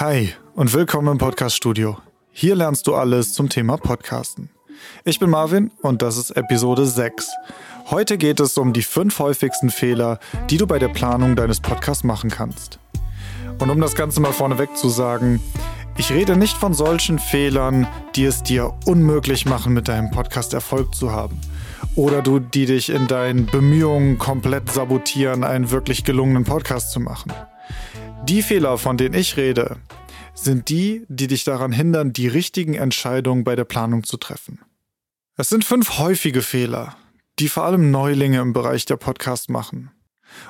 Hi und willkommen im Podcast Studio. Hier lernst du alles zum Thema Podcasten. Ich bin Marvin und das ist Episode 6. Heute geht es um die fünf häufigsten Fehler, die du bei der Planung deines Podcasts machen kannst. Und um das Ganze mal vorneweg zu sagen, ich rede nicht von solchen Fehlern, die es dir unmöglich machen, mit deinem Podcast Erfolg zu haben. Oder du, die dich in deinen Bemühungen komplett sabotieren, einen wirklich gelungenen Podcast zu machen. Die Fehler, von denen ich rede, sind die, die dich daran hindern, die richtigen Entscheidungen bei der Planung zu treffen. Es sind fünf häufige Fehler, die vor allem Neulinge im Bereich der Podcast machen.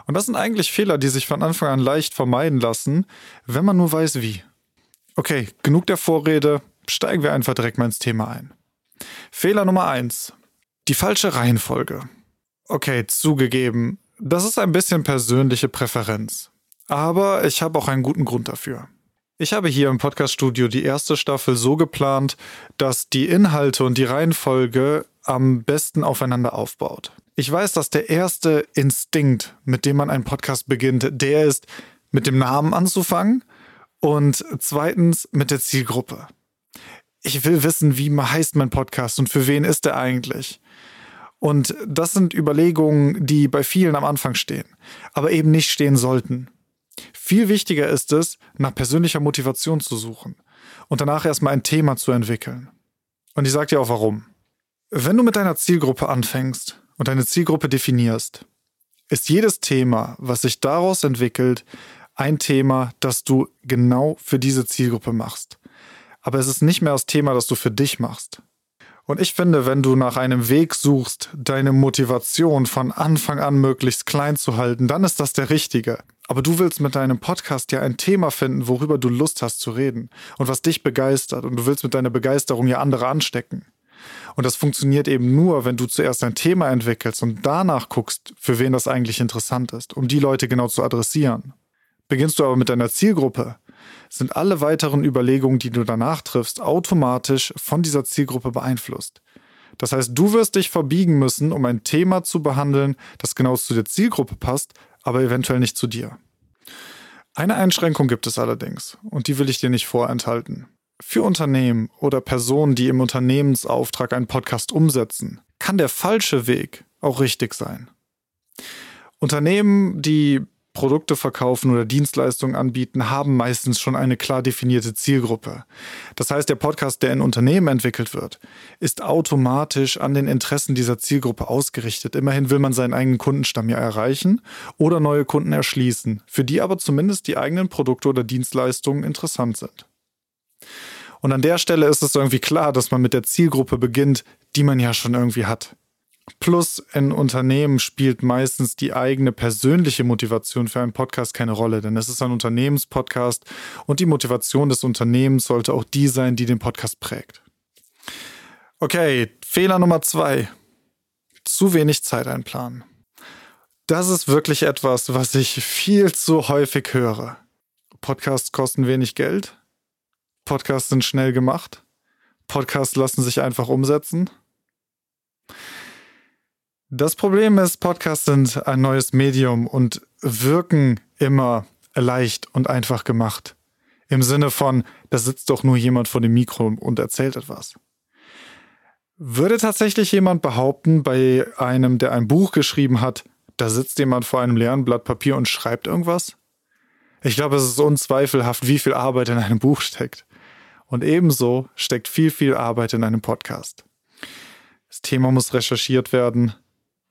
Und das sind eigentlich Fehler, die sich von Anfang an leicht vermeiden lassen, wenn man nur weiß wie. Okay, genug der Vorrede, steigen wir einfach direkt mal ins Thema ein. Fehler Nummer eins: Die falsche Reihenfolge. Okay, zugegeben, das ist ein bisschen persönliche Präferenz. Aber ich habe auch einen guten Grund dafür. Ich habe hier im Podcaststudio die erste Staffel so geplant, dass die Inhalte und die Reihenfolge am besten aufeinander aufbaut. Ich weiß, dass der erste Instinkt, mit dem man einen Podcast beginnt, der ist, mit dem Namen anzufangen und zweitens mit der Zielgruppe. Ich will wissen, wie heißt mein Podcast und für wen ist er eigentlich? Und das sind Überlegungen, die bei vielen am Anfang stehen, aber eben nicht stehen sollten. Viel wichtiger ist es, nach persönlicher Motivation zu suchen und danach erstmal ein Thema zu entwickeln. Und ich sage dir auch warum. Wenn du mit deiner Zielgruppe anfängst und deine Zielgruppe definierst, ist jedes Thema, was sich daraus entwickelt, ein Thema, das du genau für diese Zielgruppe machst. Aber es ist nicht mehr das Thema, das du für dich machst. Und ich finde, wenn du nach einem Weg suchst, deine Motivation von Anfang an möglichst klein zu halten, dann ist das der richtige. Aber du willst mit deinem Podcast ja ein Thema finden, worüber du Lust hast zu reden und was dich begeistert. Und du willst mit deiner Begeisterung ja andere anstecken. Und das funktioniert eben nur, wenn du zuerst ein Thema entwickelst und danach guckst, für wen das eigentlich interessant ist, um die Leute genau zu adressieren. Beginnst du aber mit deiner Zielgruppe, sind alle weiteren Überlegungen, die du danach triffst, automatisch von dieser Zielgruppe beeinflusst. Das heißt, du wirst dich verbiegen müssen, um ein Thema zu behandeln, das genau zu der Zielgruppe passt, aber eventuell nicht zu dir. Eine Einschränkung gibt es allerdings, und die will ich dir nicht vorenthalten. Für Unternehmen oder Personen, die im Unternehmensauftrag einen Podcast umsetzen, kann der falsche Weg auch richtig sein. Unternehmen, die Produkte verkaufen oder Dienstleistungen anbieten, haben meistens schon eine klar definierte Zielgruppe. Das heißt, der Podcast, der in Unternehmen entwickelt wird, ist automatisch an den Interessen dieser Zielgruppe ausgerichtet. Immerhin will man seinen eigenen Kundenstamm ja erreichen oder neue Kunden erschließen, für die aber zumindest die eigenen Produkte oder Dienstleistungen interessant sind. Und an der Stelle ist es irgendwie klar, dass man mit der Zielgruppe beginnt, die man ja schon irgendwie hat. Plus in Unternehmen spielt meistens die eigene persönliche Motivation für einen Podcast keine Rolle, denn es ist ein Unternehmenspodcast und die Motivation des Unternehmens sollte auch die sein, die den Podcast prägt. Okay, Fehler Nummer zwei. Zu wenig Zeit einplanen. Das ist wirklich etwas, was ich viel zu häufig höre. Podcasts kosten wenig Geld. Podcasts sind schnell gemacht. Podcasts lassen sich einfach umsetzen. Das Problem ist, Podcasts sind ein neues Medium und wirken immer leicht und einfach gemacht. Im Sinne von, da sitzt doch nur jemand vor dem Mikro und erzählt etwas. Würde tatsächlich jemand behaupten, bei einem, der ein Buch geschrieben hat, da sitzt jemand vor einem leeren Blatt Papier und schreibt irgendwas? Ich glaube, es ist unzweifelhaft, wie viel Arbeit in einem Buch steckt. Und ebenso steckt viel, viel Arbeit in einem Podcast. Das Thema muss recherchiert werden,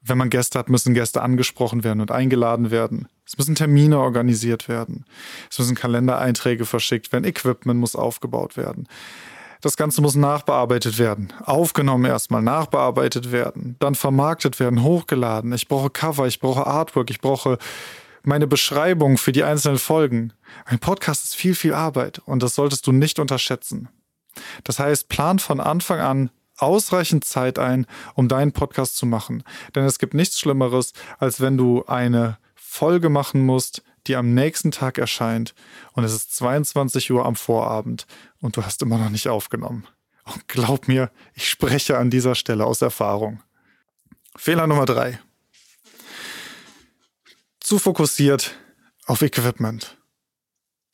wenn man Gäste hat, müssen Gäste angesprochen werden und eingeladen werden. Es müssen Termine organisiert werden. Es müssen Kalendereinträge verschickt werden. Equipment muss aufgebaut werden. Das Ganze muss nachbearbeitet werden. Aufgenommen erstmal, nachbearbeitet werden, dann vermarktet werden, hochgeladen. Ich brauche Cover, ich brauche Artwork, ich brauche meine Beschreibung für die einzelnen Folgen. Ein Podcast ist viel, viel Arbeit und das solltest du nicht unterschätzen. Das heißt, plan von Anfang an ausreichend Zeit ein, um deinen Podcast zu machen. Denn es gibt nichts Schlimmeres, als wenn du eine Folge machen musst, die am nächsten Tag erscheint und es ist 22 Uhr am Vorabend und du hast immer noch nicht aufgenommen. Und glaub mir, ich spreche an dieser Stelle aus Erfahrung. Fehler Nummer drei. Zu fokussiert auf Equipment.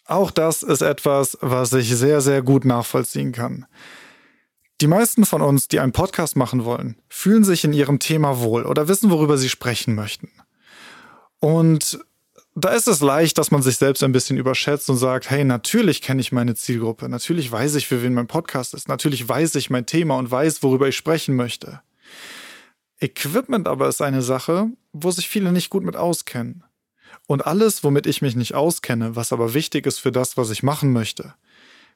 Auch das ist etwas, was ich sehr, sehr gut nachvollziehen kann. Die meisten von uns, die einen Podcast machen wollen, fühlen sich in ihrem Thema wohl oder wissen, worüber sie sprechen möchten. Und da ist es leicht, dass man sich selbst ein bisschen überschätzt und sagt, hey, natürlich kenne ich meine Zielgruppe, natürlich weiß ich, für wen mein Podcast ist, natürlich weiß ich mein Thema und weiß, worüber ich sprechen möchte. Equipment aber ist eine Sache, wo sich viele nicht gut mit auskennen. Und alles, womit ich mich nicht auskenne, was aber wichtig ist für das, was ich machen möchte,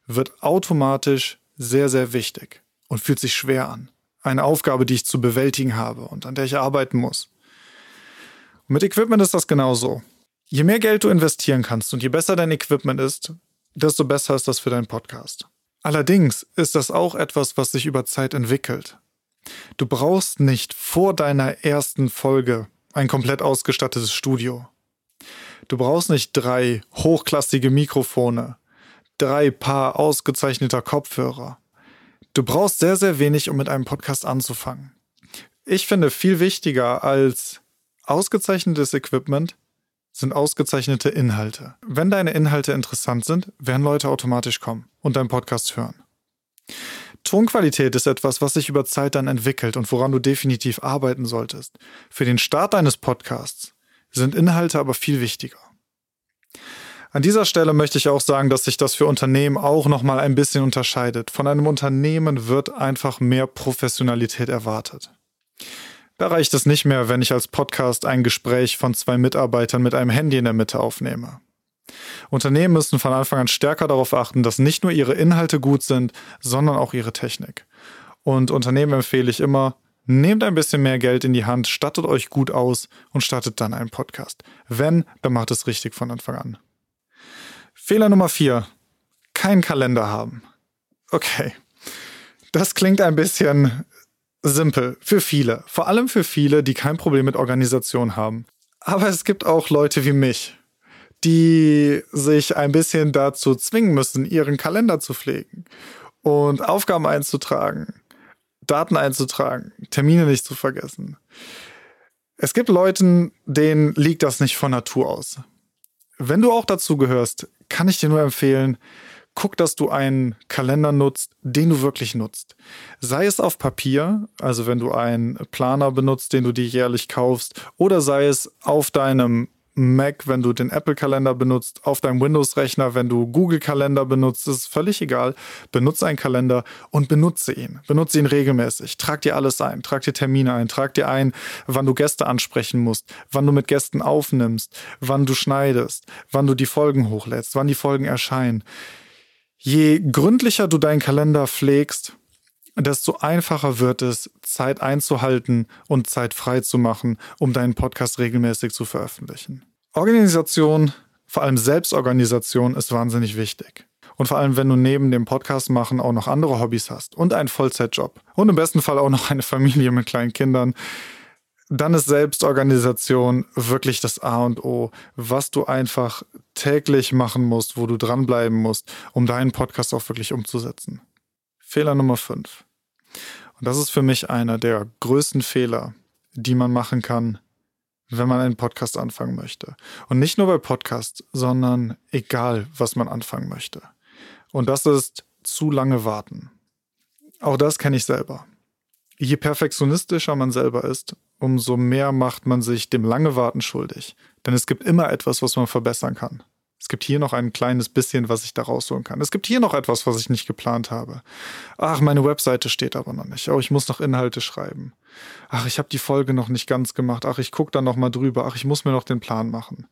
wird automatisch sehr, sehr wichtig und fühlt sich schwer an. Eine Aufgabe, die ich zu bewältigen habe und an der ich arbeiten muss. Und mit Equipment ist das genauso. Je mehr Geld du investieren kannst und je besser dein Equipment ist, desto besser ist das für deinen Podcast. Allerdings ist das auch etwas, was sich über Zeit entwickelt. Du brauchst nicht vor deiner ersten Folge ein komplett ausgestattetes Studio. Du brauchst nicht drei hochklassige Mikrofone, drei Paar ausgezeichneter Kopfhörer. Du brauchst sehr, sehr wenig, um mit einem Podcast anzufangen. Ich finde, viel wichtiger als ausgezeichnetes Equipment sind ausgezeichnete Inhalte. Wenn deine Inhalte interessant sind, werden Leute automatisch kommen und deinen Podcast hören. Tonqualität ist etwas, was sich über Zeit dann entwickelt und woran du definitiv arbeiten solltest. Für den Start deines Podcasts sind Inhalte aber viel wichtiger. An dieser Stelle möchte ich auch sagen, dass sich das für Unternehmen auch nochmal ein bisschen unterscheidet. Von einem Unternehmen wird einfach mehr Professionalität erwartet. Da reicht es nicht mehr, wenn ich als Podcast ein Gespräch von zwei Mitarbeitern mit einem Handy in der Mitte aufnehme. Unternehmen müssen von Anfang an stärker darauf achten, dass nicht nur ihre Inhalte gut sind, sondern auch ihre Technik. Und Unternehmen empfehle ich immer, nehmt ein bisschen mehr Geld in die Hand, stattet euch gut aus und startet dann einen Podcast. Wenn, dann macht es richtig von Anfang an. Fehler Nummer vier: Kein Kalender haben. Okay. Das klingt ein bisschen simpel für viele. Vor allem für viele, die kein Problem mit Organisation haben. Aber es gibt auch Leute wie mich, die sich ein bisschen dazu zwingen müssen, ihren Kalender zu pflegen und Aufgaben einzutragen, Daten einzutragen, Termine nicht zu vergessen. Es gibt Leuten, denen liegt das nicht von Natur aus. Wenn du auch dazu gehörst, kann ich dir nur empfehlen, guck, dass du einen Kalender nutzt, den du wirklich nutzt. Sei es auf Papier, also wenn du einen Planer benutzt, den du dir jährlich kaufst, oder sei es auf deinem Mac, wenn du den Apple-Kalender benutzt, auf deinem Windows-Rechner, wenn du Google-Kalender benutzt, ist völlig egal. Benutze einen Kalender und benutze ihn. Benutze ihn regelmäßig. Trag dir alles ein. Trag dir Termine ein. Trag dir ein, wann du Gäste ansprechen musst, wann du mit Gästen aufnimmst, wann du schneidest, wann du die Folgen hochlädst, wann die Folgen erscheinen. Je gründlicher du deinen Kalender pflegst, desto einfacher wird es, Zeit einzuhalten und Zeit frei zu machen, um deinen Podcast regelmäßig zu veröffentlichen. Organisation, vor allem Selbstorganisation, ist wahnsinnig wichtig. Und vor allem, wenn du neben dem Podcast machen auch noch andere Hobbys hast und einen Vollzeitjob und im besten Fall auch noch eine Familie mit kleinen Kindern, dann ist Selbstorganisation wirklich das A und O, was du einfach täglich machen musst, wo du dranbleiben musst, um deinen Podcast auch wirklich umzusetzen. Fehler Nummer 5. Und das ist für mich einer der größten Fehler, die man machen kann, wenn man einen Podcast anfangen möchte. Und nicht nur bei Podcasts, sondern egal, was man anfangen möchte. Und das ist zu lange warten. Auch das kenne ich selber. Je perfektionistischer man selber ist, umso mehr macht man sich dem lange Warten schuldig. Denn es gibt immer etwas, was man verbessern kann. Es gibt hier noch ein kleines bisschen, was ich da rausholen kann. Es gibt hier noch etwas, was ich nicht geplant habe. Ach, meine Webseite steht aber noch nicht. Oh, ich muss noch Inhalte schreiben. Ach, ich habe die Folge noch nicht ganz gemacht. Ach, ich gucke da noch mal drüber. Ach, ich muss mir noch den Plan machen.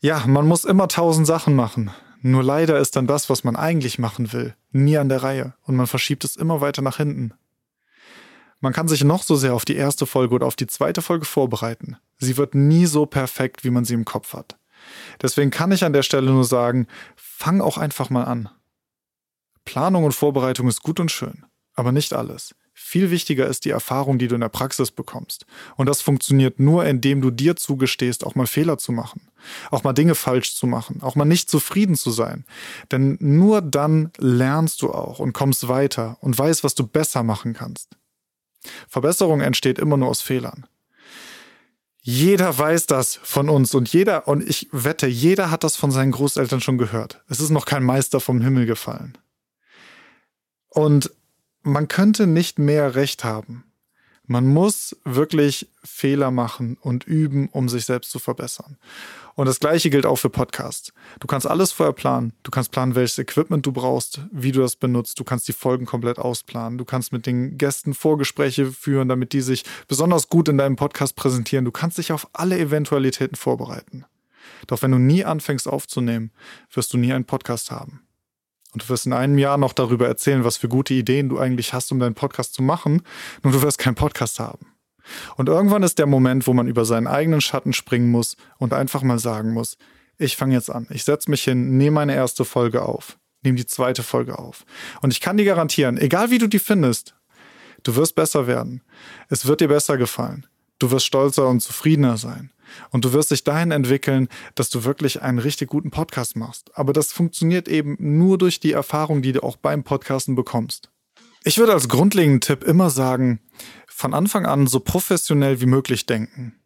Ja, man muss immer tausend Sachen machen. Nur leider ist dann das, was man eigentlich machen will, nie an der Reihe und man verschiebt es immer weiter nach hinten. Man kann sich noch so sehr auf die erste Folge oder auf die zweite Folge vorbereiten. Sie wird nie so perfekt, wie man sie im Kopf hat. Deswegen kann ich an der Stelle nur sagen, fang auch einfach mal an. Planung und Vorbereitung ist gut und schön, aber nicht alles. Viel wichtiger ist die Erfahrung, die du in der Praxis bekommst. Und das funktioniert nur, indem du dir zugestehst, auch mal Fehler zu machen, auch mal Dinge falsch zu machen, auch mal nicht zufrieden zu sein. Denn nur dann lernst du auch und kommst weiter und weißt, was du besser machen kannst. Verbesserung entsteht immer nur aus Fehlern. Jeder weiß das von uns und jeder, und ich wette, jeder hat das von seinen Großeltern schon gehört. Es ist noch kein Meister vom Himmel gefallen. Und man könnte nicht mehr Recht haben. Man muss wirklich Fehler machen und üben, um sich selbst zu verbessern. Und das gleiche gilt auch für Podcasts. Du kannst alles vorher planen. Du kannst planen, welches Equipment du brauchst, wie du das benutzt. Du kannst die Folgen komplett ausplanen. Du kannst mit den Gästen Vorgespräche führen, damit die sich besonders gut in deinem Podcast präsentieren. Du kannst dich auf alle Eventualitäten vorbereiten. Doch wenn du nie anfängst aufzunehmen, wirst du nie einen Podcast haben. Und du wirst in einem Jahr noch darüber erzählen, was für gute Ideen du eigentlich hast, um deinen Podcast zu machen. Nur du wirst keinen Podcast haben. Und irgendwann ist der Moment, wo man über seinen eigenen Schatten springen muss und einfach mal sagen muss, ich fange jetzt an. Ich setze mich hin, nehme meine erste Folge auf, nehme die zweite Folge auf. Und ich kann dir garantieren, egal wie du die findest, du wirst besser werden. Es wird dir besser gefallen. Du wirst stolzer und zufriedener sein. Und du wirst dich dahin entwickeln, dass du wirklich einen richtig guten Podcast machst. Aber das funktioniert eben nur durch die Erfahrung, die du auch beim Podcasten bekommst. Ich würde als grundlegenden Tipp immer sagen, von Anfang an so professionell wie möglich denken,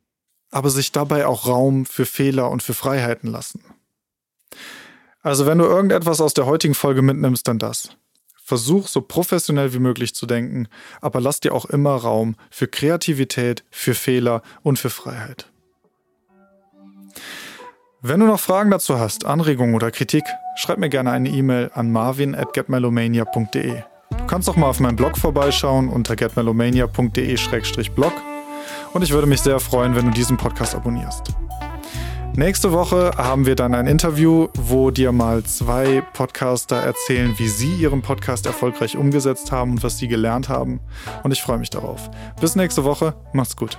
aber sich dabei auch Raum für Fehler und für Freiheiten lassen. Also wenn du irgendetwas aus der heutigen Folge mitnimmst, dann das. Versuch so professionell wie möglich zu denken, aber lass dir auch immer Raum für Kreativität, für Fehler und für Freiheit. Wenn du noch Fragen dazu hast, Anregungen oder Kritik, schreib mir gerne eine E-Mail an marvin at getmelomania.de kannst auch mal auf meinem Blog vorbeischauen unter getmelomania.de-blog und ich würde mich sehr freuen, wenn du diesen Podcast abonnierst. Nächste Woche haben wir dann ein Interview, wo dir mal zwei Podcaster erzählen, wie sie ihren Podcast erfolgreich umgesetzt haben und was sie gelernt haben. Und ich freue mich darauf. Bis nächste Woche. Macht's gut.